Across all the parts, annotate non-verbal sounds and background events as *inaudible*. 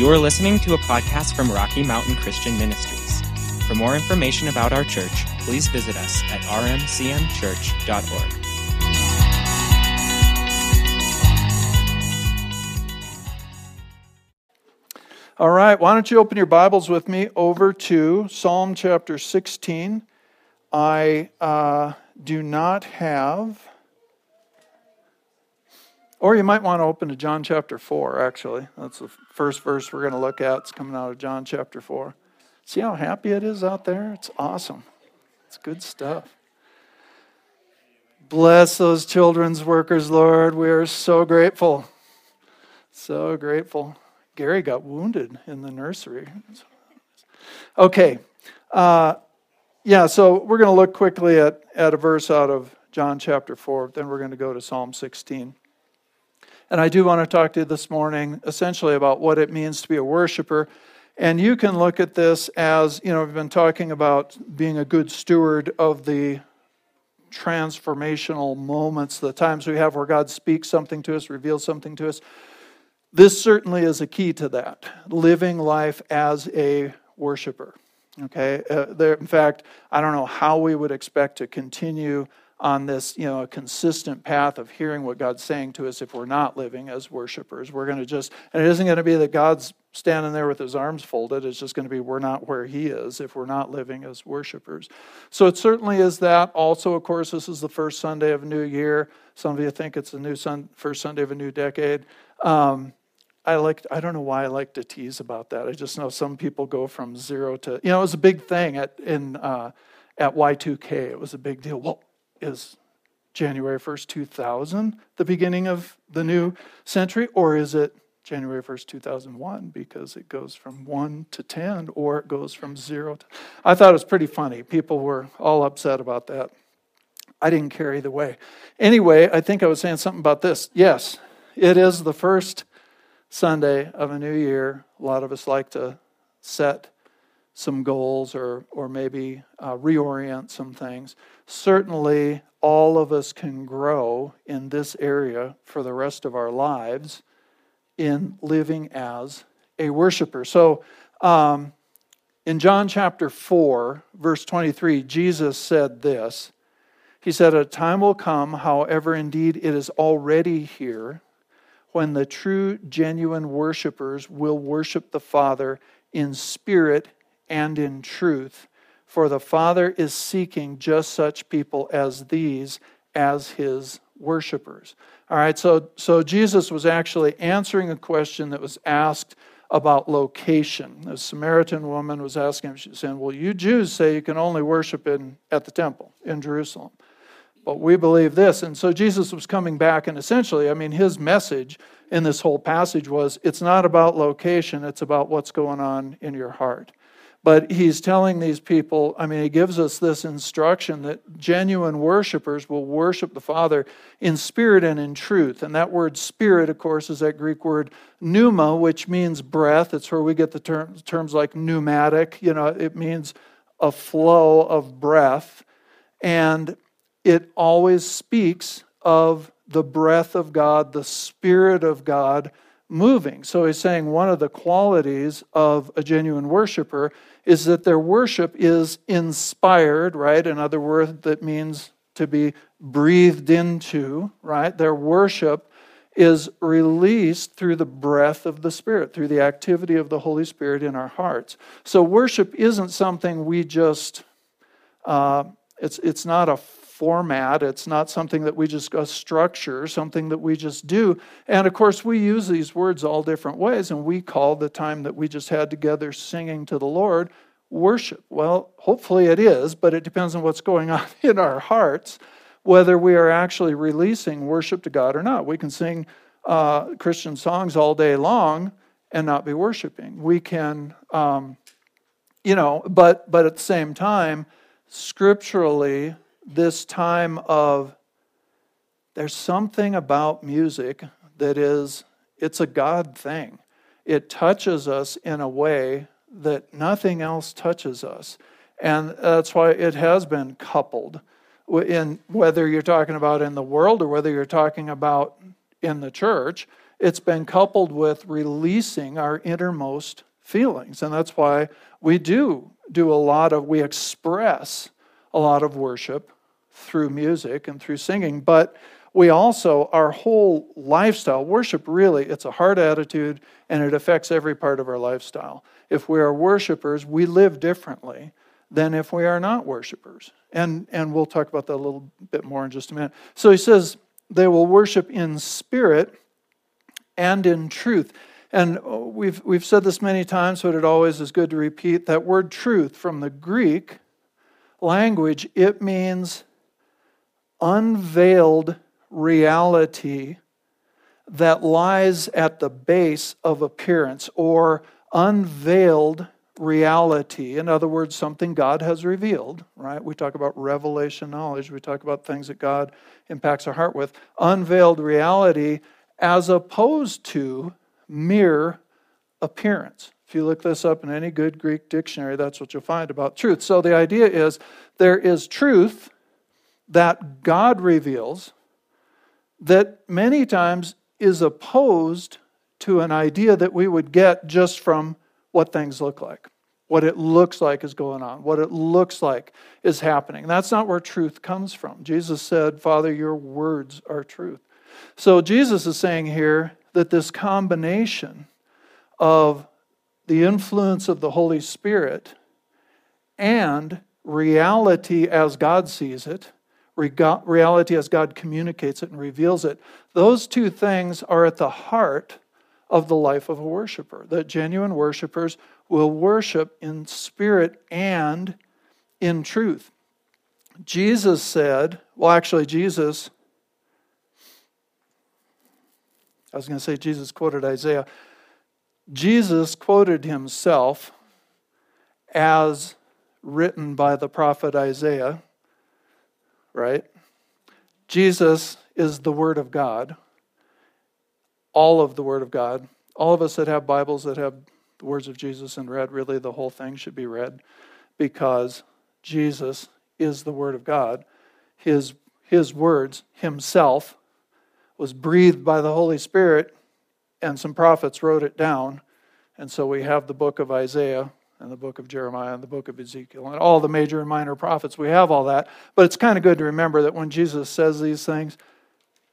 You are listening to a podcast from Rocky Mountain Christian Ministries. For more information about our church, please visit us at rmcmchurch.org. All right, why don't you open your Bibles with me over to Psalm chapter 16. I uh, do not have, or you might want to open to John chapter 4, actually. That's the first verse we're going to look at. It's coming out of John chapter 4. See how happy it is out there? It's awesome. It's good stuff. Bless those children's workers, Lord. We are so grateful. So grateful. Gary got wounded in the nursery. Okay. Uh, yeah, so we're going to look quickly at, at a verse out of John chapter 4, then we're going to go to Psalm 16. And I do want to talk to you this morning essentially about what it means to be a worshiper. And you can look at this as, you know, we've been talking about being a good steward of the transformational moments, the times we have where God speaks something to us, reveals something to us. This certainly is a key to that, living life as a worshiper. Okay, uh, there, in fact, I don't know how we would expect to continue on this, you know, a consistent path of hearing what God's saying to us if we're not living as worshipers. We're going to just, and it isn't going to be that God's standing there with his arms folded. It's just going to be we're not where he is if we're not living as worshipers. So it certainly is that. Also, of course, this is the first Sunday of a new year. Some of you think it's the new sun, first Sunday of a new decade. Um, I like I don't know why I like to tease about that. I just know some people go from zero to you know it was a big thing at in uh, at Y2K. It was a big deal. Well, is January 1st, 2000 the beginning of the new century, or is it January 1st, 2001 because it goes from 1 to 10 or it goes from 0 to. I thought it was pretty funny. People were all upset about that. I didn't care either way. Anyway, I think I was saying something about this. Yes, it is the first Sunday of a new year. A lot of us like to set some goals or, or maybe uh, reorient some things. Certainly, all of us can grow in this area for the rest of our lives in living as a worshiper. So, um, in John chapter 4, verse 23, Jesus said this. He said, A time will come, however, indeed it is already here, when the true, genuine worshipers will worship the Father in spirit and in truth. For the Father is seeking just such people as these as his worshipers. All right, so, so Jesus was actually answering a question that was asked about location. The Samaritan woman was asking him, she was saying, Well, you Jews say you can only worship in, at the temple in Jerusalem. But we believe this. And so Jesus was coming back, and essentially, I mean, his message in this whole passage was it's not about location, it's about what's going on in your heart. But he's telling these people, I mean, he gives us this instruction that genuine worshipers will worship the Father in spirit and in truth. And that word spirit, of course, is that Greek word pneuma, which means breath. It's where we get the term, terms like pneumatic. You know, it means a flow of breath. And it always speaks of the breath of God, the Spirit of God moving. So he's saying one of the qualities of a genuine worshiper is that their worship is inspired, right? Another word that means to be breathed into, right? Their worship is released through the breath of the Spirit, through the activity of the Holy Spirit in our hearts. So worship isn't something we just, uh, it's, it's not a format. It's not something that we just a structure, something that we just do. And of course, we use these words all different ways, and we call the time that we just had together singing to the Lord worship. Well, hopefully it is, but it depends on what's going *laughs* on in our hearts, whether we are actually releasing worship to God or not. We can sing uh, Christian songs all day long and not be worshiping. We can, um, you know, but but at the same time, scripturally this time of there's something about music that is it's a god thing it touches us in a way that nothing else touches us and that's why it has been coupled in whether you're talking about in the world or whether you're talking about in the church it's been coupled with releasing our innermost feelings. And that's why we do do a lot of, we express a lot of worship through music and through singing, but we also, our whole lifestyle, worship really, it's a heart attitude and it affects every part of our lifestyle. If we are worshipers, we live differently than if we are not worshipers. And, and we'll talk about that a little bit more in just a minute. So he says, they will worship in spirit and in truth. And uh, we've, we've said this many times, but it always is good to repeat that word truth from the Greek language, it means unveiled reality that lies at the base of appearance or unveiled reality. In other words, something God has revealed, right? We talk about revelation knowledge, we talk about things that God impacts our heart with. Unveiled reality as opposed to mere appearance. If you look this up in any good Greek dictionary, that's what you'll find about truth. So the idea is there is truth that God reveals that many times is opposed to an idea that we would get just from what things look like, what it looks like is going on, what it looks like is happening. That's not where truth comes from. Jesus said, Father, your words are truth. So Jesus is saying here that this combination of the influence of the Holy Spirit and reality as God sees it, reality as God communicates it and reveals it, those two things are at the heart of the life of a worshiper. That genuine worshipers will worship in spirit and in truth. Jesus said, well, actually, Jesus I was going to say Jesus quoted Isaiah. Jesus quoted himself as written by the prophet Isaiah, right? Jesus is the Word of God, all of the Word of God. All of us that have Bibles that have the words of Jesus and read, really the whole thing should be read because Jesus is the Word of God. His, his words, Himself, was breathed by the Holy Spirit, and some prophets wrote it down. And so we have the book of Isaiah and the book of Jeremiah and the book of Ezekiel and all the major and minor prophets. We have all that. But it's kind of good to remember that when Jesus says these things,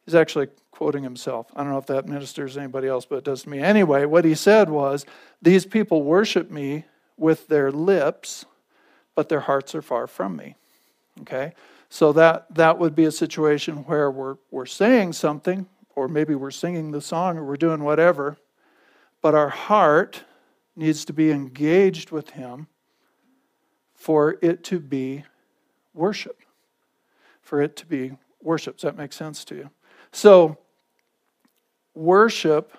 he's actually quoting himself. I don't know if that ministers anybody else, but it does to me. Anyway, what he said was, These people worship me with their lips, but their hearts are far from me. Okay? So that, that would be a situation where we're, we're saying something, or maybe we're singing the song, or we're doing whatever, but our heart needs to be engaged with Him for it to be worship. For it to be worship. Does that make sense to you? So, worship.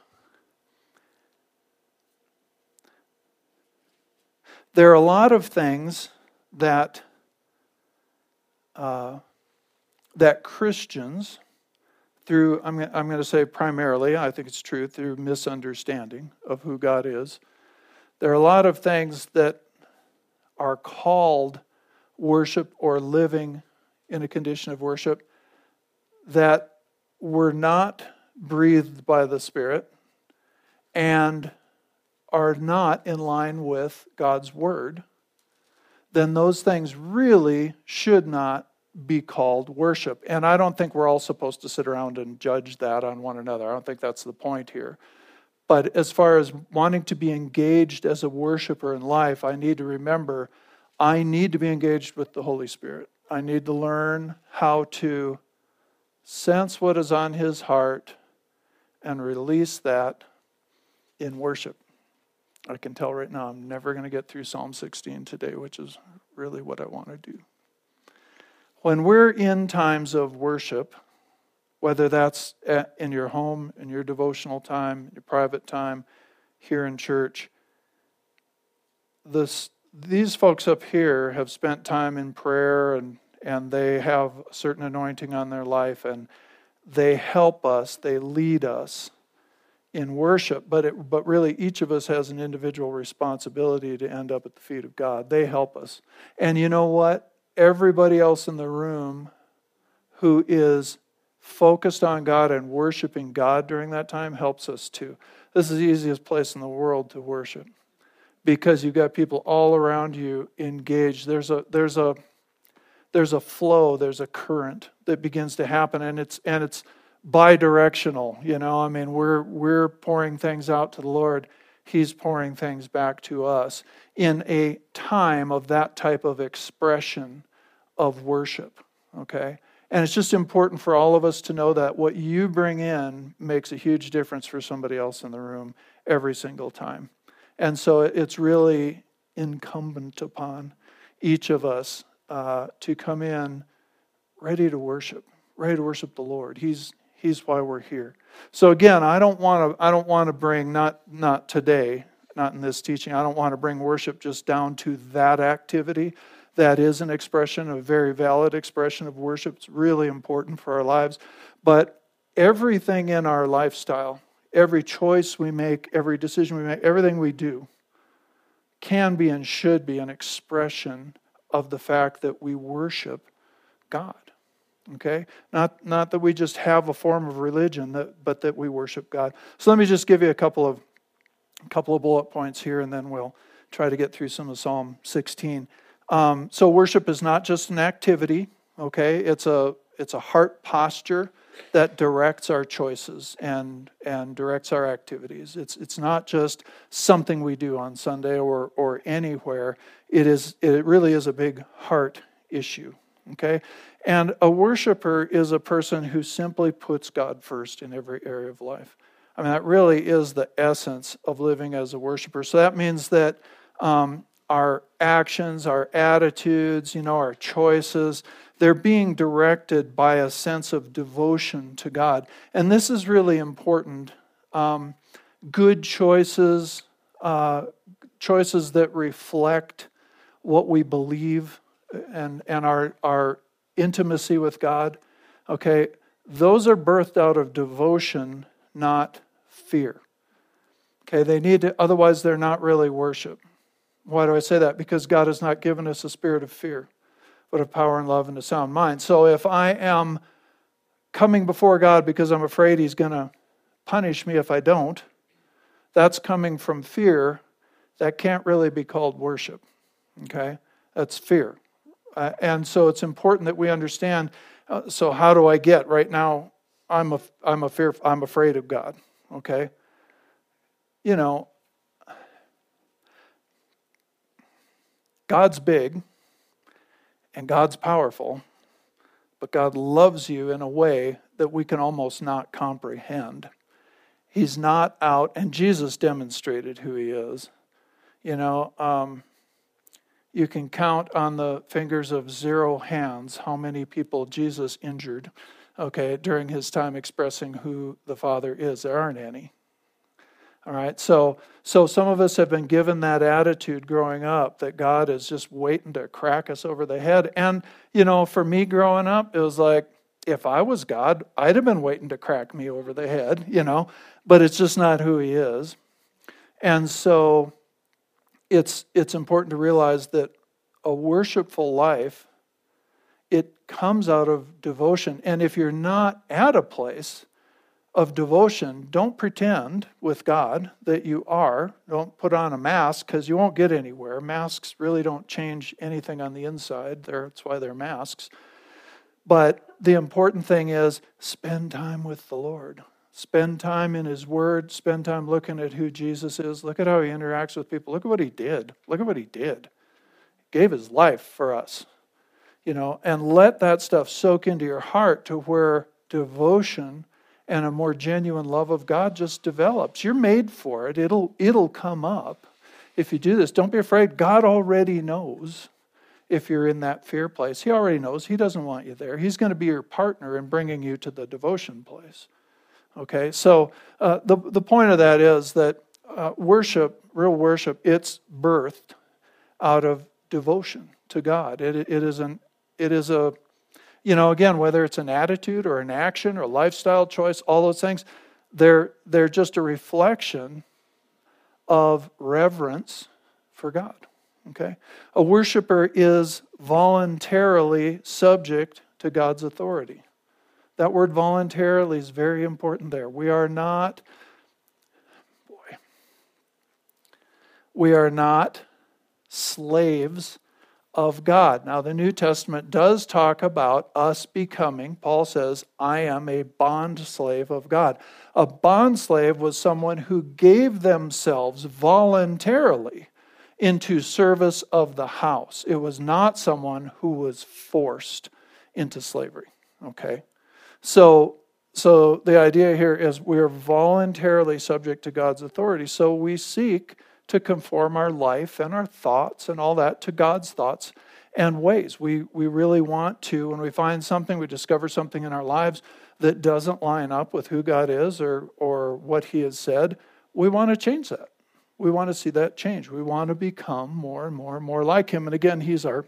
There are a lot of things that uh, that Christians, through, I'm, I'm going to say primarily, I think it's true, through misunderstanding of who God is, there are a lot of things that are called worship or living in a condition of worship that were not breathed by the Spirit and are not in line with God's Word, then those things really should not be called worship. And I don't think we're all supposed to sit around and judge that on one another. I don't think that's the point here. But as far as wanting to be engaged as a worshiper in life, I need to remember I need to be engaged with the Holy Spirit. I need to learn how to sense what is on His heart and release that in worship. I can tell right now I'm never going to get through Psalm 16 today, which is really what I want to do. When we're in times of worship, whether that's in your home, in your devotional time, your private time, here in church, this, these folks up here have spent time in prayer and, and they have a certain anointing on their life and they help us, they lead us in worship, but it, but really each of us has an individual responsibility to end up at the feet of God. They help us. And you know what? everybody else in the room who is focused on God and worshiping God during that time helps us too. This is the easiest place in the world to worship because you've got people all around you engaged. There's a there's a there's a flow, there's a current that begins to happen and it's and it's bi-directional, you know. I mean, we're we're pouring things out to the Lord. He's pouring things back to us in a time of that type of expression of worship, okay? And it's just important for all of us to know that what you bring in makes a huge difference for somebody else in the room every single time. And so it's really incumbent upon each of us uh, to come in ready to worship, ready to worship the Lord. He's He's why we're here. So again, I don't want to I don't want to bring not not today, not in this teaching. I don't want to bring worship just down to that activity. That is an expression, a very valid expression of worship. It's really important for our lives. But everything in our lifestyle, every choice we make, every decision we make, everything we do can be and should be an expression of the fact that we worship God. Okay? Not, not that we just have a form of religion, that, but that we worship God. So let me just give you a couple of, a couple of bullet points here, and then we'll try to get through some of Psalm 16. Um, so worship is not just an activity, okay? It's a it's a heart posture that directs our choices and and directs our activities. It's it's not just something we do on Sunday or or anywhere. It is it really is a big heart issue. Okay? And a worshiper is a person who simply puts God first in every area of life. I mean, that really is the essence of living as a worshiper. So that means that um, our actions, our attitudes, you know, our choices, they're being directed by a sense of devotion to God. And this is really important. Um, good choices, uh, choices that reflect what we believe and, and our, our intimacy with God, okay, those are birthed out of devotion, not fear. Okay, they need to, otherwise, they're not really worship. Why do I say that? Because God has not given us a spirit of fear, but of power and love and a sound mind. So if I am coming before God because I'm afraid He's going to punish me if I don't, that's coming from fear. That can't really be called worship. Okay? That's fear. Uh, and so it's important that we understand uh, so how do I get right now I'm a, I'm a fear I'm afraid of God, okay? You know, God's big and God's powerful, but God loves you in a way that we can almost not comprehend. He's not out, and Jesus demonstrated who he is. You know, um, you can count on the fingers of zero hands how many people Jesus injured, okay, during his time expressing who the Father is. There aren't any. All right, so so some of us have been given that attitude growing up that God is just waiting to crack us over the head. And you know, for me growing up, it was like if I was God, I'd have been waiting to crack me over the head, you know. But it's just not who He is, and so it's it's important to realize that a worshipful life it comes out of devotion. And if you're not at a place of devotion, don't pretend with God that you are. Don't put on a mask because you won't get anywhere. Masks really don't change anything on the inside. That's why they're masks. But the important thing is spend time with the Lord. Spend time in His Word. Spend time looking at who Jesus is. Look at how He interacts with people. Look at what He did. Look at what He did. Gave His life for us. You know, and let that stuff soak into your heart to where devotion and a more genuine love of God just develops. You're made for it. It'll it'll come up if you do this. Don't be afraid. God already knows if you're in that fear place. He already knows. He doesn't want you there. He's going to be your partner in bringing you to the devotion place. Okay, so uh, the the point of that is that uh, worship, real worship, it's birthed out of devotion to God. It it is an it is a you know, again, whether it's an attitude or an action or lifestyle choice, all those things, they're, they're just a reflection of reverence for God. Okay? A worshiper is voluntarily subject to God's authority. That word voluntarily is very important there. We are not, boy, we are not slaves of God. Now, the New Testament does talk about us becoming, Paul says, I am a bond slave of God. A bond slave was someone who gave themselves voluntarily into service of the house. It was not someone who was forced into slavery. Okay? So, so the idea here is we're voluntarily subject to God's authority. So we seek to conform our life and our thoughts and all that to God's thoughts and ways. We, we really want to, when we find something, we discover something in our lives that doesn't line up with who God is or, or what He has said, we want to change that. We want to see that change. We want to become more and more and more like Him. And again, He's our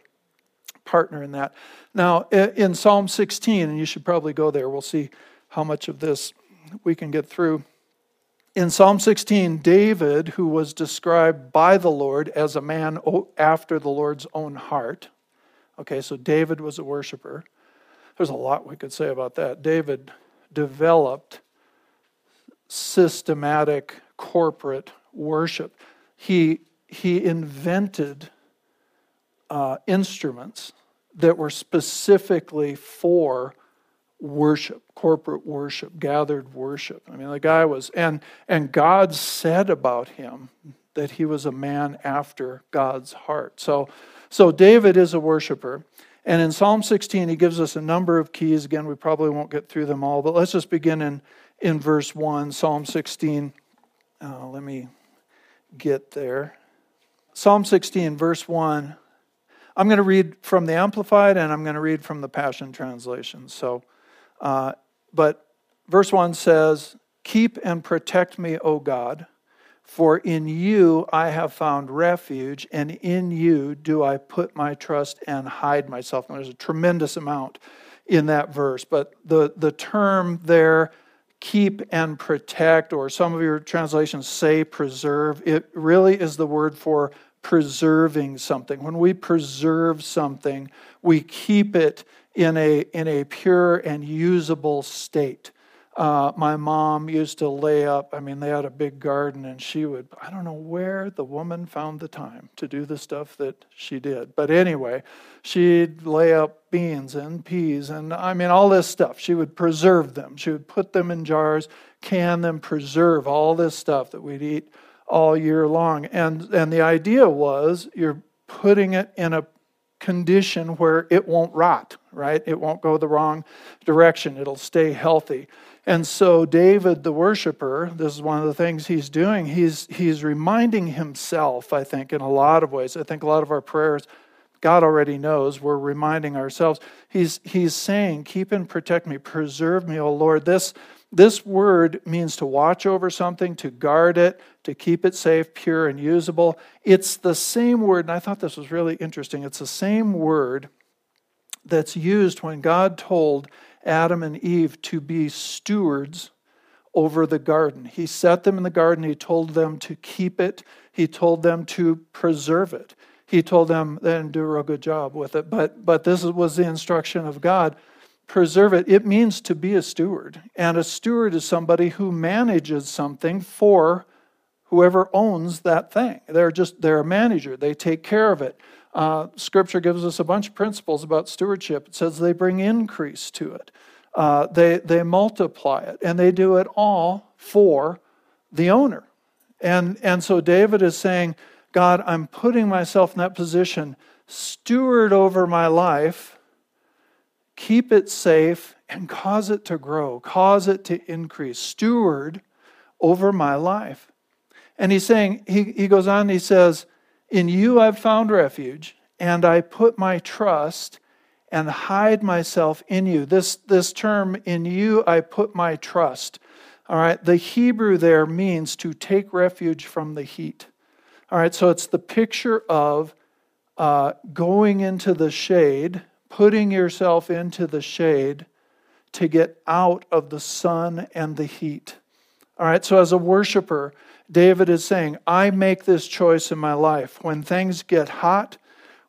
partner in that. Now, in Psalm 16, and you should probably go there, we'll see how much of this we can get through. In Psalm 16, David, who was described by the Lord as a man after the Lord's own heart, okay, so David was a worshiper. There's a lot we could say about that. David developed systematic corporate worship. He, he invented uh, instruments that were specifically for worship, corporate worship, gathered worship. I mean, the guy was, and, and God said about him that he was a man after God's heart. So, so David is a worshiper. And in Psalm 16, he gives us a number of keys. Again, we probably won't get through them all, but let's just begin in, in verse 1, Psalm 16. Uh, let me get there. Psalm 16, verse 1 I'm going to read from the Amplified and I'm going to read from the Passion Translation. So, uh, but verse 1 says, Keep and protect me, O God, for in you I have found refuge, and in you do I put my trust and hide myself. And there's a tremendous amount in that verse, but the, the term there, keep and protect, or some of your translations say preserve, it really is the word for preserving something. When we preserve something, we keep it in a, in a pure and usable state. Uh, my mom used to lay up, I mean, they had a big garden, and she would, I don't know where the woman found the time to do the stuff that she did. But anyway, she'd lay up beans and peas and, I mean, all this stuff. She would preserve them. She would put them in jars, can them, preserve all this stuff that we'd eat all year long. And, and the idea was you're putting it in a condition where it won't rot, right? It won't go the wrong direction. It'll stay healthy. And so David the worshiper, this is one of the things he's doing. He's he's reminding himself, I think in a lot of ways. I think a lot of our prayers God already knows, we're reminding ourselves. He's he's saying, "Keep and protect me, preserve me, O Lord." This this word means to watch over something, to guard it, to keep it safe, pure, and usable. It's the same word, and I thought this was really interesting. It's the same word that's used when God told Adam and Eve to be stewards over the garden. He set them in the garden, He told them to keep it, He told them to preserve it. He told them then do a real good job with it. But but this was the instruction of God preserve it, it means to be a steward. And a steward is somebody who manages something for whoever owns that thing. They're just they're a manager. They take care of it. Uh, scripture gives us a bunch of principles about stewardship. It says they bring increase to it. Uh, they they multiply it, and they do it all for the owner. And and so David is saying, God, I'm putting myself in that position, steward over my life keep it safe, and cause it to grow, cause it to increase. Steward over my life. And he's saying, he, he goes on, he says, In you I've found refuge, and I put my trust and hide myself in you. This, this term, in you I put my trust. All right, the Hebrew there means to take refuge from the heat. All right, so it's the picture of uh, going into the shade putting yourself into the shade to get out of the sun and the heat. All right, so as a worshiper, David is saying, I make this choice in my life. When things get hot,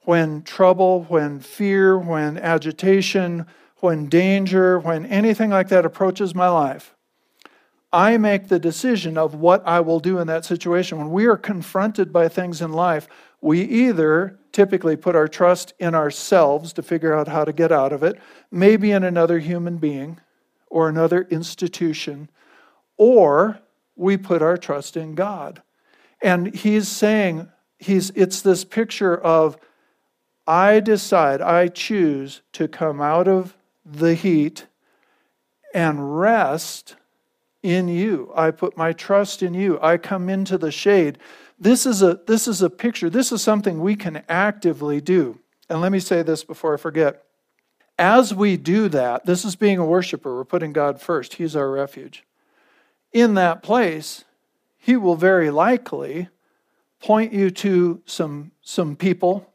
when trouble, when fear, when agitation, when danger, when anything like that approaches my life, I make the decision of what I will do in that situation. When we are confronted by things in life, we either typically put our trust in ourselves to figure out how to get out of it, maybe in another human being or another institution, or we put our trust in God. And he's saying, he's, it's this picture of I decide, I choose to come out of the heat and rest in you. I put my trust in you. I come into the shade. This is a this is a picture. This is something we can actively do. And let me say this before I forget. As we do that, this is being a worshiper. We're putting God first. He's our refuge. In that place, he will very likely point you to some some people,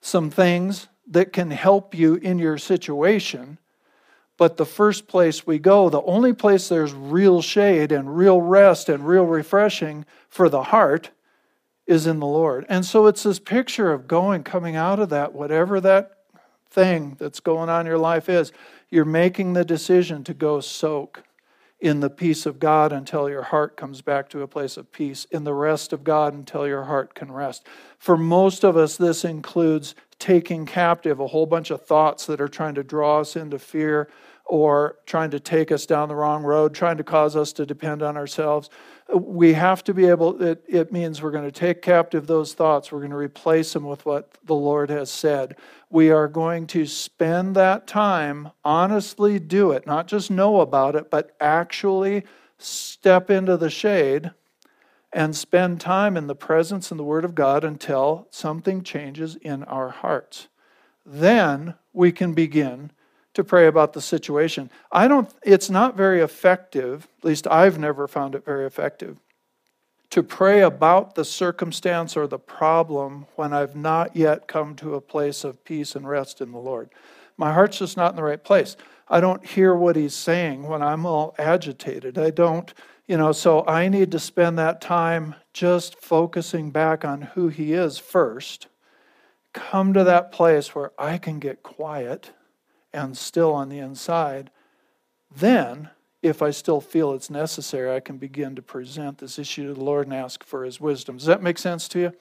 some things that can help you in your situation but the first place we go, the only place there's real shade and real rest and real refreshing for the heart is in the Lord. And so it's this picture of going, coming out of that, whatever that thing that's going on in your life is, you're making the decision to go soak in the peace of God until your heart comes back to a place of peace, in the rest of God until your heart can rest. For most of us, this includes taking captive a whole bunch of thoughts that are trying to draw us into fear or trying to take us down the wrong road, trying to cause us to depend on ourselves. We have to be able, it, it means we're going to take captive those thoughts. We're going to replace them with what the Lord has said. We are going to spend that time, honestly do it, not just know about it, but actually step into the shade and spend time in the presence and the Word of God until something changes in our hearts. Then we can begin to pray about the situation. I don't it's not very effective, at least I've never found it very effective to pray about the circumstance or the problem when I've not yet come to a place of peace and rest in the Lord. My heart's just not in the right place. I don't hear what he's saying when I'm all agitated. I don't you know, so I need to spend that time just focusing back on who He is first. Come to that place where I can get quiet and still on the inside. Then, if I still feel it's necessary, I can begin to present this issue to the Lord and ask for His wisdom. Does that make sense to you?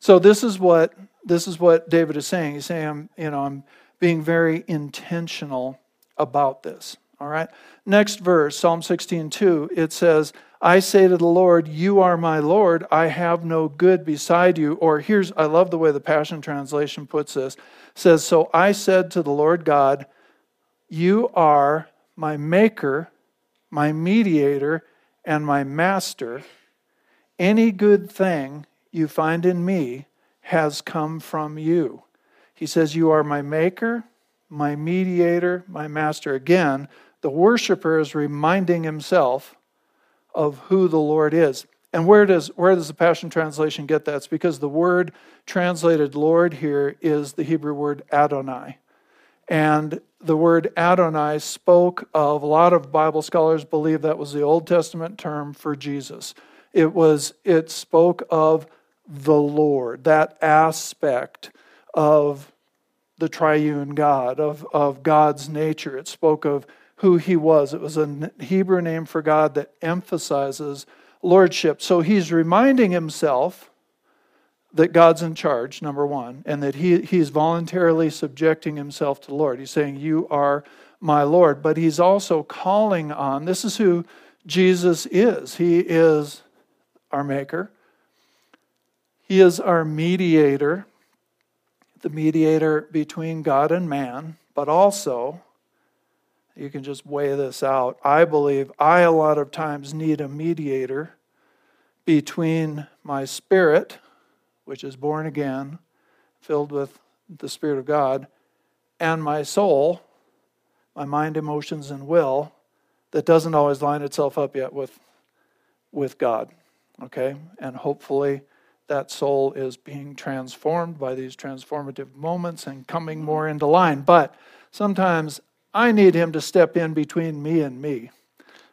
So this is what this is what David is saying. He's saying, I'm, you know, I'm being very intentional about this. All right. Next verse, Psalm 16, 2, it says, I say to the Lord, You are my Lord. I have no good beside you. Or here's, I love the way the Passion Translation puts this. Says, So I said to the Lord God, You are my maker, my mediator, and my master. Any good thing you find in me has come from you. He says, You are my maker, my mediator, my master. Again, the worshiper is reminding himself of who the Lord is. And where does, where does the Passion Translation get that? It's because the word translated Lord here is the Hebrew word Adonai. And the word Adonai spoke of, a lot of Bible scholars believe that was the Old Testament term for Jesus. It was, it spoke of the Lord, that aspect of the triune God, of, of God's nature. It spoke of who he was. It was a Hebrew name for God that emphasizes lordship. So he's reminding himself that God's in charge, number one, and that he, he's voluntarily subjecting himself to the Lord. He's saying, You are my Lord. But he's also calling on this is who Jesus is. He is our Maker, He is our mediator, the mediator between God and man, but also you can just weigh this out. I believe I, a lot of times, need a mediator between my spirit, which is born again, filled with the Spirit of God, and my soul, my mind, emotions, and will, that doesn't always line itself up yet with, with God. Okay? And hopefully that soul is being transformed by these transformative moments and coming more into line. But sometimes I need him to step in between me and me,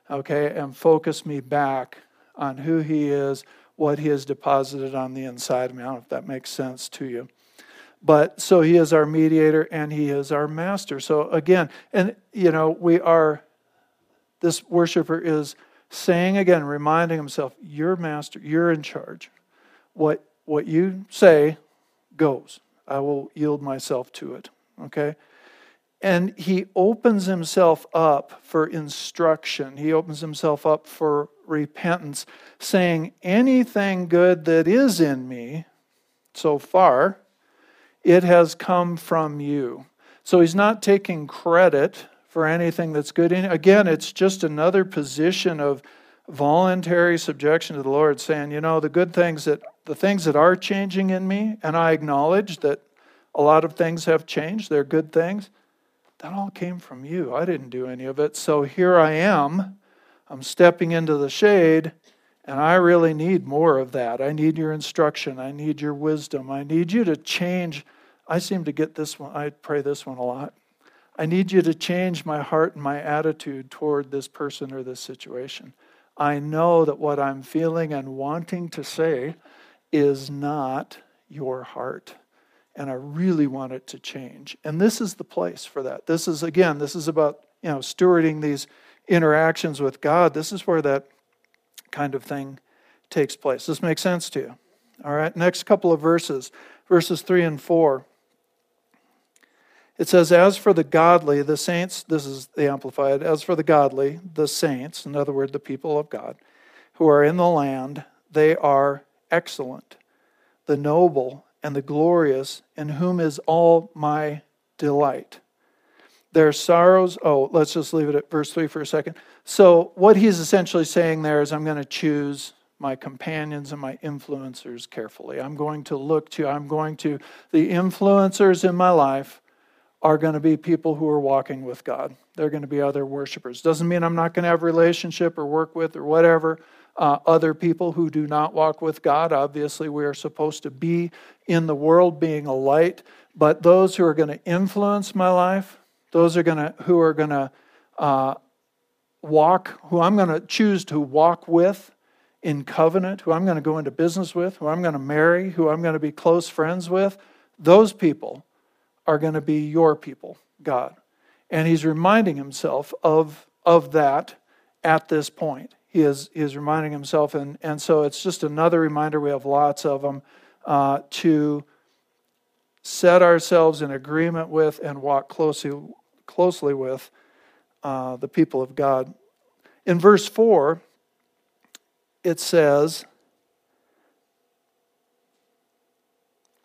okay, and focus me back on who he is, what he has deposited on the inside of me. I don't know if that makes sense to you. But so he is our mediator and he is our master. So again, and you know, we are, this worshiper is saying again, reminding himself, you're master, you're in charge. What, what you say goes. I will yield myself to it. Okay? And he opens himself up for instruction. He opens himself up for repentance, saying, Anything good that is in me so far, it has come from you. So he's not taking credit for anything that's good in again it's just another position of voluntary subjection to the lord saying you know the good things that the things that are changing in me and i acknowledge that a lot of things have changed they're good things that all came from you. I didn't do any of it. So here i am. I'm stepping into the shade and i really need more of that. I need your instruction. I need your wisdom. I need you to change. I seem to get this one i pray this one a lot. I need you to change my heart and my attitude toward this person or this situation. I know that what I'm feeling and wanting to say is not your heart. And I really want it to change. And this is the place for that. This is, again, this is about, you know, stewarding these interactions with God. This is where that kind of thing takes place. This makes sense to you? All right, next couple of verses, verses 3 and 4. It says, As for the godly, the saints, this is the Amplified, as for the godly, the saints, in other words, the people of God, who are in the land, they are excellent, the noble and the glorious, in whom is all my delight. Their sorrows, oh, let's just leave it at verse 3 for a second. So, what he's essentially saying there is, I'm going to choose my companions and my influencers carefully. I'm going to look to, I'm going to, the influencers in my life are going to be people who are walking with God. They're going to be other worshipers. Doesn't mean I'm not going to have relationship or work with or whatever uh, other people who do not walk with God. Obviously, we are supposed to be in the world being a light, but those who are going to influence my life, those are going to who are going to uh, walk, who I'm going to choose to walk with in covenant, who I'm going to go into business with, who I'm going to marry, who I'm going to be close friends with, those people are going to be your people, God. And he's reminding himself of, of that at this point. He is, he is reminding himself, and, and so it's just another reminder, we have lots of them, uh, to set ourselves in agreement with and walk closely, closely with uh, the people of God. In verse 4, it says,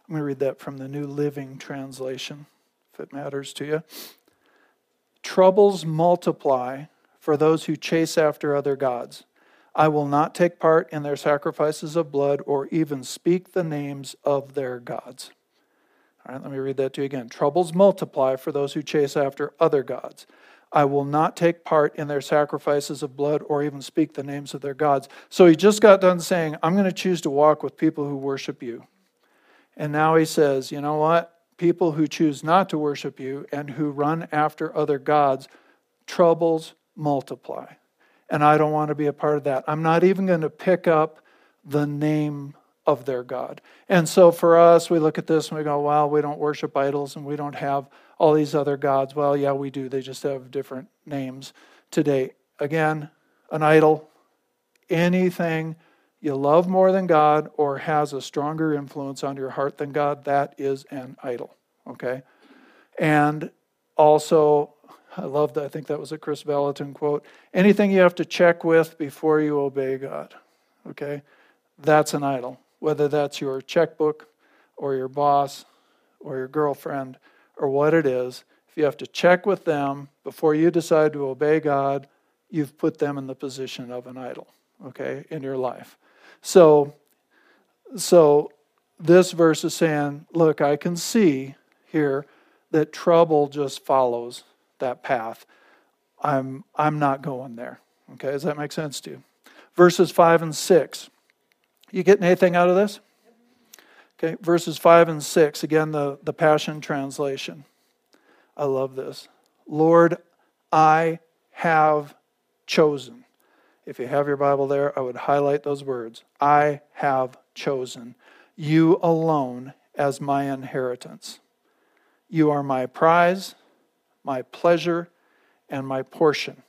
I'm going to read that from the New Living Translation, if it matters to you. Troubles multiply for those who chase after other gods. I will not take part in their sacrifices of blood or even speak the names of their gods. All right, let me read that to you again. Troubles multiply for those who chase after other gods. I will not take part in their sacrifices of blood or even speak the names of their gods. So he just got done saying, I'm going to choose to walk with people who worship you. And now he says, you know what? People who choose not to worship you and who run after other gods, troubles multiply. And I don't want to be a part of that. I'm not even going to pick up the name of their God. And so for us, we look at this and we go, well, we don't worship idols and we don't have all these other gods. Well, yeah, we do. They just have different names today. Again, an idol, anything you love more than God or has a stronger influence on your heart than God, that is an idol. Okay? And also, I love that. I think that was a Kris Vallotton quote. Anything you have to check with before you obey God. Okay? That's an idol. Whether that's your checkbook or your boss or your girlfriend or what it is, if you have to check with them before you decide to obey God, you've put them in the position of an idol, okay, in your life. So, so this verse is saying, look, I can see here that trouble just follows that path. I'm I'm not going there. Okay, does that make sense to you? Verses five and six. You getting anything out of this? Okay, verses five and six, again the, the Passion Translation. I love this. Lord, I have chosen. If you have your Bible there, I would highlight those words I have chosen you alone as my inheritance. You are my prize, my pleasure, and my portion.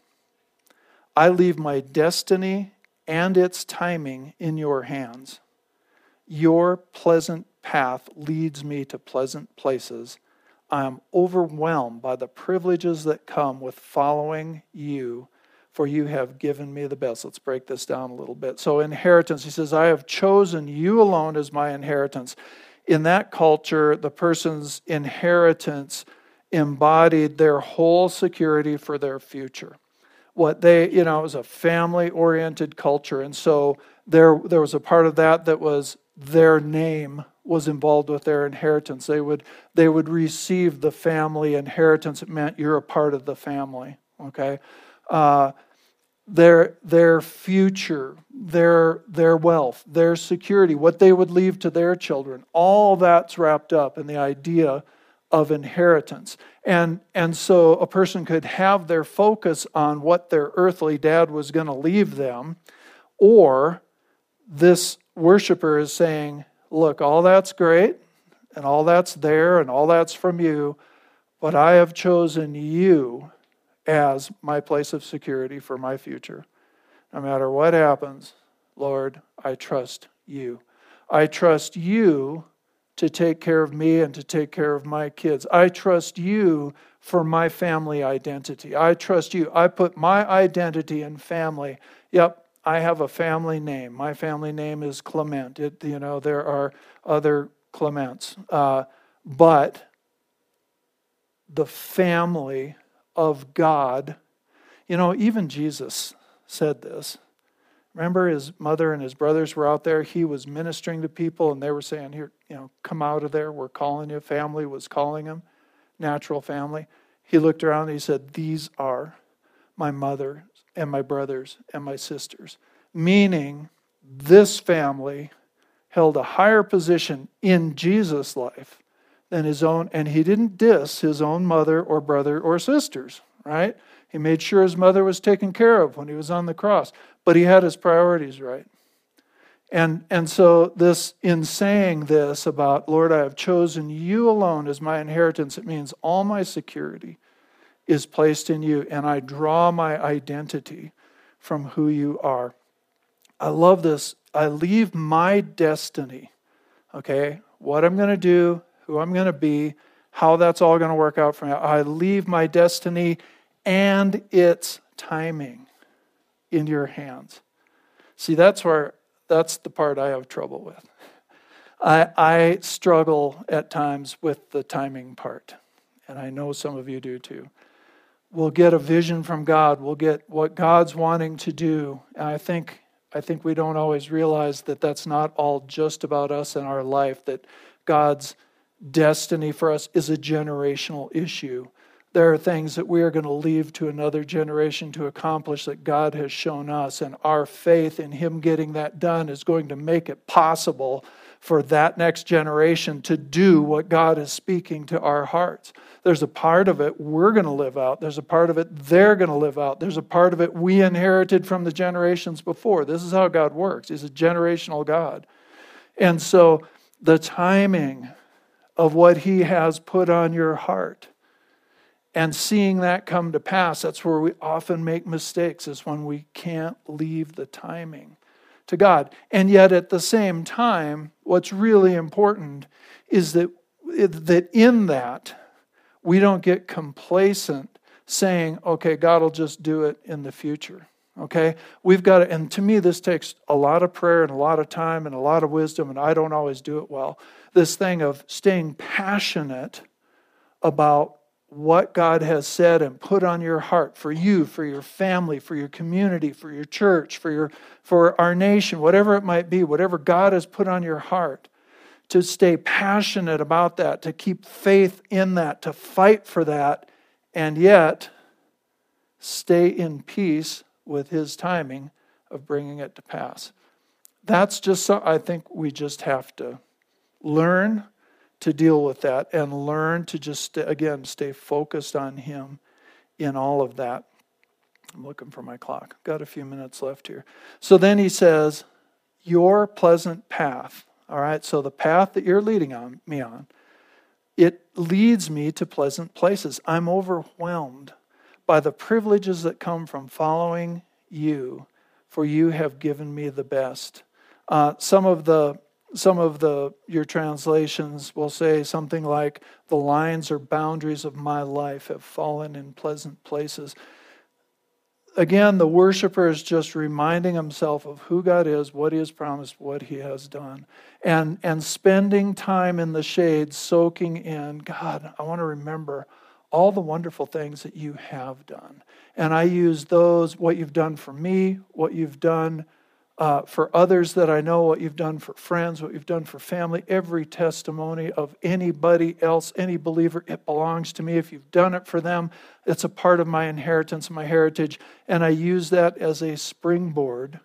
I leave my destiny and its timing in your hands. Your pleasant path leads me to pleasant places. I am overwhelmed by the privileges that come with following you, for you have given me the best. Let's break this down a little bit. So, inheritance, he says, I have chosen you alone as my inheritance. In that culture, the person's inheritance embodied their whole security for their future. What they, you know, it was a family oriented culture. And so there, there was a part of that that was their name was involved with their inheritance. They would, they would receive the family inheritance. It meant you're a part of the family, okay? Uh, their, their future, their, their wealth, their security, what they would leave to their children, all that's wrapped up in the idea of inheritance. And, and so a person could have their focus on what their earthly dad was going to leave them, or this worshiper is saying, Look, all that's great, and all that's there, and all that's from you, but I have chosen you as my place of security for my future. No matter what happens, Lord, I trust you. I trust you to take care of me and to take care of my kids. I trust you for my family identity. I trust you. I put my identity in family. Yep, I have a family name. My family name is Clement. It, you know, there are other Clements. Uh, but the family of God, you know, even Jesus said this. Remember, his mother and his brothers were out there. He was ministering to people, and they were saying, Here, you know, come out of there. We're calling you. Family was calling him, natural family. He looked around and he said, These are my mother and my brothers and my sisters. Meaning, this family held a higher position in Jesus' life than his own, and he didn't diss his own mother or brother or sisters, right? He made sure his mother was taken care of when he was on the cross, but he had his priorities right. And, and so, this, in saying this about, Lord, I have chosen you alone as my inheritance, it means all my security is placed in you, and I draw my identity from who you are. I love this. I leave my destiny, okay, what I'm going to do, who I'm going to be, how that's all going to work out for me. I leave my destiny and its timing in your hands. See, that's where that's the part I have trouble with. I, I struggle at times with the timing part, and I know some of you do too. We'll get a vision from God. We'll get what God's wanting to do, and I think I think we don't always realize that that's not all just about us and our life. That God's destiny for us is a generational issue there are things that we are going to leave to another generation to accomplish that God has shown us, and our faith in Him getting that done is going to make it possible for that next generation to do what God is speaking to our hearts. There's a part of it we're going to live out, there's a part of it they're going to live out, there's a part of it we inherited from the generations before. This is how God works, He's a generational God. And so the timing of what He has put on your heart and seeing that come to pass, that's where we often make mistakes, is when we can't leave the timing to God. And yet, at the same time, what's really important is that, that in that, we don't get complacent saying, okay, God will just do it in the future. Okay? We've got to, and to me, this takes a lot of prayer and a lot of time and a lot of wisdom, and I don't always do it well. This thing of staying passionate about what God has said and put on your heart for you, for your family, for your community, for your church, for your for our nation, whatever it might be, whatever God has put on your heart, to stay passionate about that, to keep faith in that, to fight for that, and yet stay in peace with his timing of bringing it to pass. That's just so I think we just have to learn to deal with that and learn to just, again, stay focused on Him in all of that. I'm looking for my clock. Got a few minutes left here. So then he says, Your pleasant path. All right, so the path that you're leading on me on, it leads me to pleasant places. I'm overwhelmed by the privileges that come from following you, for you have given me the best. Uh, some of the some of the your translations will say something like the lines or boundaries of my life have fallen in pleasant places. Again the worshiper is just reminding himself of who god is what he has promised what he has done and and spending time in the shade soaking in god i want to remember all the wonderful things that you have done and i use those what you've done for me what you've done uh, for others that I know, what you've done for friends, what you've done for family, every testimony of anybody else, any believer, it belongs to me. If you've done it for them, it's a part of my inheritance, my heritage. And I use that as a springboard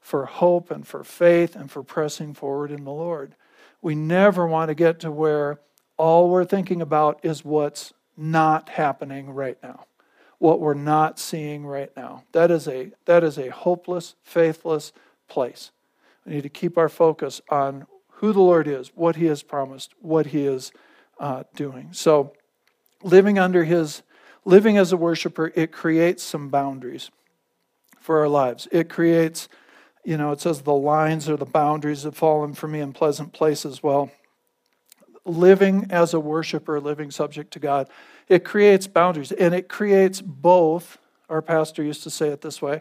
for hope and for faith and for pressing forward in the Lord. We never want to get to where all we're thinking about is what's not happening right now what we're not seeing right now that is a that is a hopeless faithless place. We need to keep our focus on who the Lord is, what He has promised, what He is uh, doing. So, living under His, living as a worshiper, it creates some boundaries for our lives. It creates, you know, it says the lines or the boundaries have fallen for me in pleasant places. Well, living as a worshiper, living subject to God, it creates boundaries and it creates both. Our pastor used to say it this way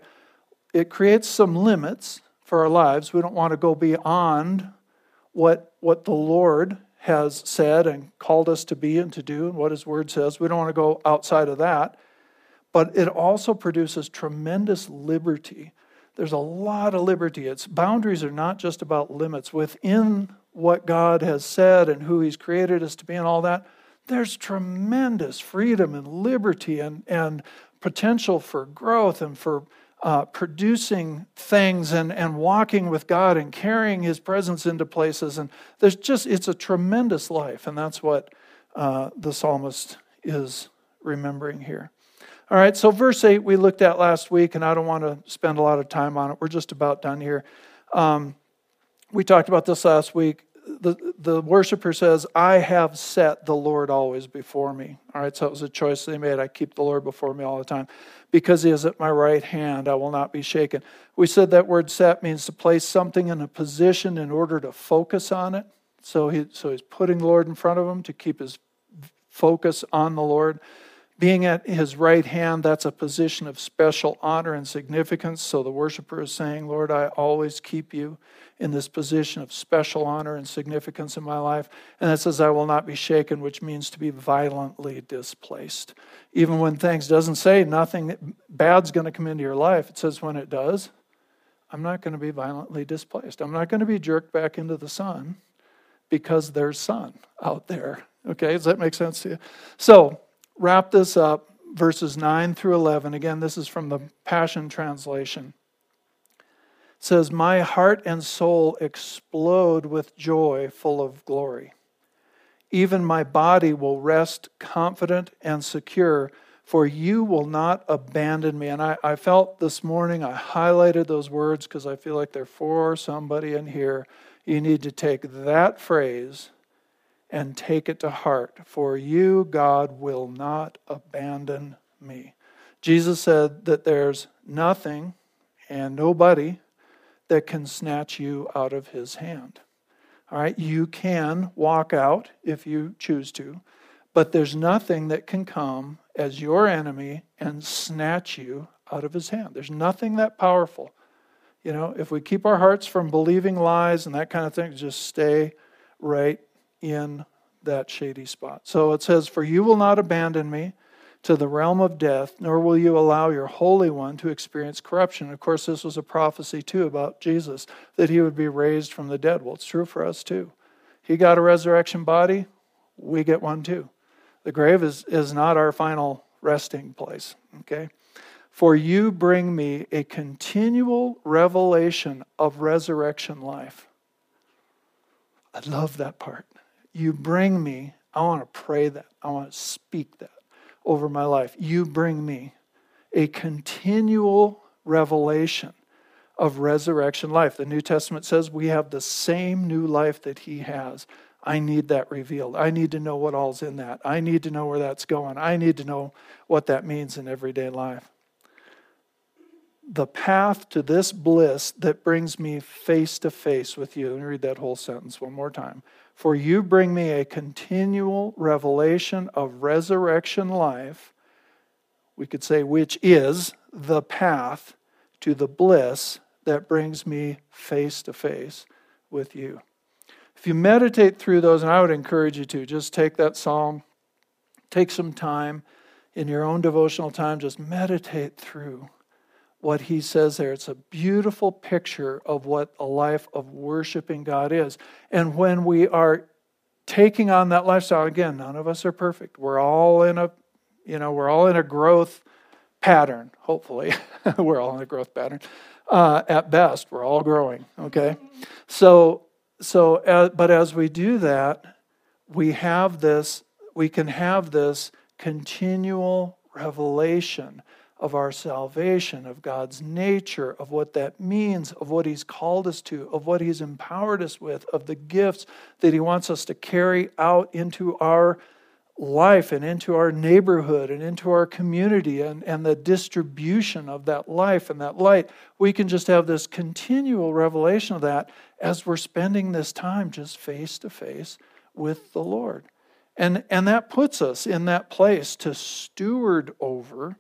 it creates some limits for our lives. We don't want to go beyond what, what the Lord has said and called us to be and to do and what His Word says. We don't want to go outside of that. But it also produces tremendous liberty. There's a lot of liberty. Its boundaries are not just about limits. Within what God has said and who He's created us to be and all that, there's tremendous freedom and liberty and, and potential for growth and for uh, producing things and, and walking with God and carrying His presence into places. And there's just, it's a tremendous life. And that's what uh, the psalmist is remembering here. All right, so verse 8 we looked at last week, and I don't want to spend a lot of time on it. We're just about done here. Um, we talked about this last week the, the worshiper says, I have set the Lord always before me. All right, so it was a choice they made. I keep the Lord before me all the time. Because he is at my right hand, I will not be shaken. We said that word set means to place something in a position in order to focus on it. So, he, so he's putting the Lord in front of him to keep his focus on the Lord. Being at his right hand, that's a position of special honor and significance. So the worshiper is saying, Lord, I always keep you in this position of special honor and significance in my life. And it says, I will not be shaken, which means to be violently displaced. Even when things doesn't say nothing bad's going to come into your life, it says when it does, I'm not going to be violently displaced. I'm not going to be jerked back into the sun because there's sun out there. Okay, does that make sense to you? So, wrap this up verses 9 through 11. Again, this is from the Passion Translation says, My heart and soul explode with joy full of glory. Even my body will rest confident and secure, for you will not abandon me. And I, I felt this morning, I highlighted those words because I feel like they're for somebody in here. You need to take that phrase and take it to heart. For you, God, will not abandon me. Jesus said that there's nothing and nobody that can snatch you out of his hand. All right, you can walk out if you choose to, but there's nothing that can come as your enemy and snatch you out of his hand. There's nothing that powerful. You know, if we keep our hearts from believing lies and that kind of thing, just stay right in that shady spot. So it says, For you will not abandon me to the realm of death, nor will you allow your Holy One to experience corruption. Of course, this was a prophecy too about Jesus, that he would be raised from the dead. Well, it's true for us too. He got a resurrection body, we get one too. The grave is, is not our final resting place, okay? For you bring me a continual revelation of resurrection life. I love that part. You bring me, I want to pray that, I want to speak that over my life. You bring me a continual revelation of resurrection life. The New Testament says we have the same new life that he has. I need that revealed. I need to know what all's in that. I need to know where that's going. I need to know what that means in everyday life. The path to this bliss that brings me face to face with you. Let me read that whole sentence one more time. For you bring me a continual revelation of resurrection life, we could say, which is the path to the bliss that brings me face to face with you. If you meditate through those, and I would encourage you to, just take that psalm, take some time in your own devotional time, just meditate through what he says there. It's a beautiful picture of what a life of worshiping God is. And when we are taking on that lifestyle, again, none of us are perfect. We're all in a, you know, we're all in a growth pattern, hopefully. *laughs* we're all in a growth pattern. Uh, at best, we're all growing, okay? So, so, uh, but as we do that, we have this, we can have this continual revelation of our salvation, of God's nature, of what that means, of what He's called us to, of what He's empowered us with, of the gifts that He wants us to carry out into our life and into our neighborhood and into our community and, and the distribution of that life and that light. We can just have this continual revelation of that as we're spending this time just face to face with the Lord. And, and that puts us in that place to steward over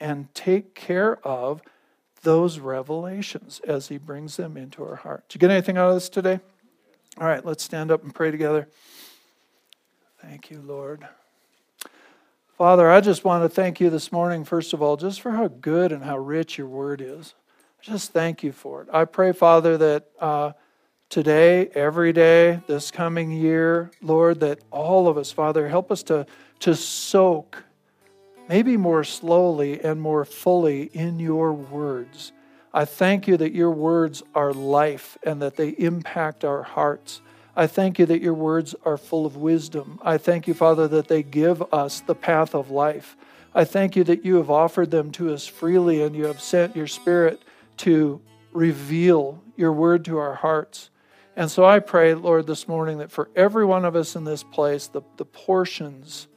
and take care of those revelations as He brings them into our heart. Did you get anything out of this today? All right, let's stand up and pray together. Thank you, Lord. Father, I just want to thank you this morning, first of all, just for how good and how rich your word is. Just thank you for it. I pray, Father, that uh, today, every day, this coming year, Lord, that all of us, Father, help us to, to soak maybe more slowly and more fully in your words. I thank you that your words are life and that they impact our hearts. I thank you that your words are full of wisdom. I thank you, Father, that they give us the path of life. I thank you that you have offered them to us freely and you have sent your Spirit to reveal your word to our hearts. And so I pray, Lord, this morning that for every one of us in this place, the, the portions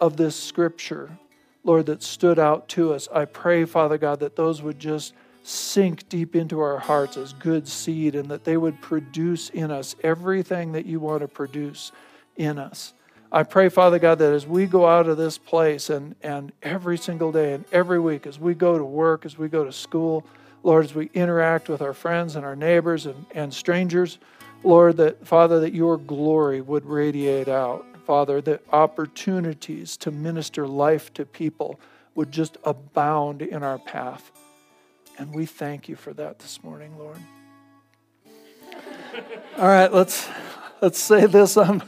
of this scripture Lord, that stood out to us. I pray, Father God, that those would just sink deep into our hearts as good seed and that they would produce in us everything that you want to produce in us. I pray, Father God, that as we go out of this place and, and every single day and every week, as we go to work, as we go to school, Lord, as we interact with our friends and our neighbors and, and strangers, Lord, that, Father, that your glory would radiate out. Father, that opportunities to minister life to people would just abound in our path. And we thank you for that this morning, Lord. All right, let's let's say this on,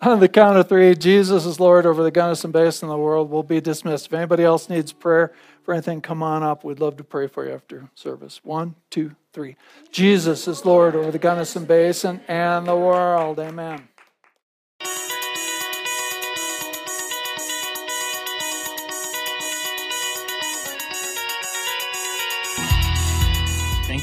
on the count of three. Jesus is Lord over the Gunnison Basin in the world. We'll be dismissed. If anybody else needs prayer for anything, come on up. We'd love to pray for you after service. One, two, three. Jesus is Lord over the Gunnison Basin and the world. Amen.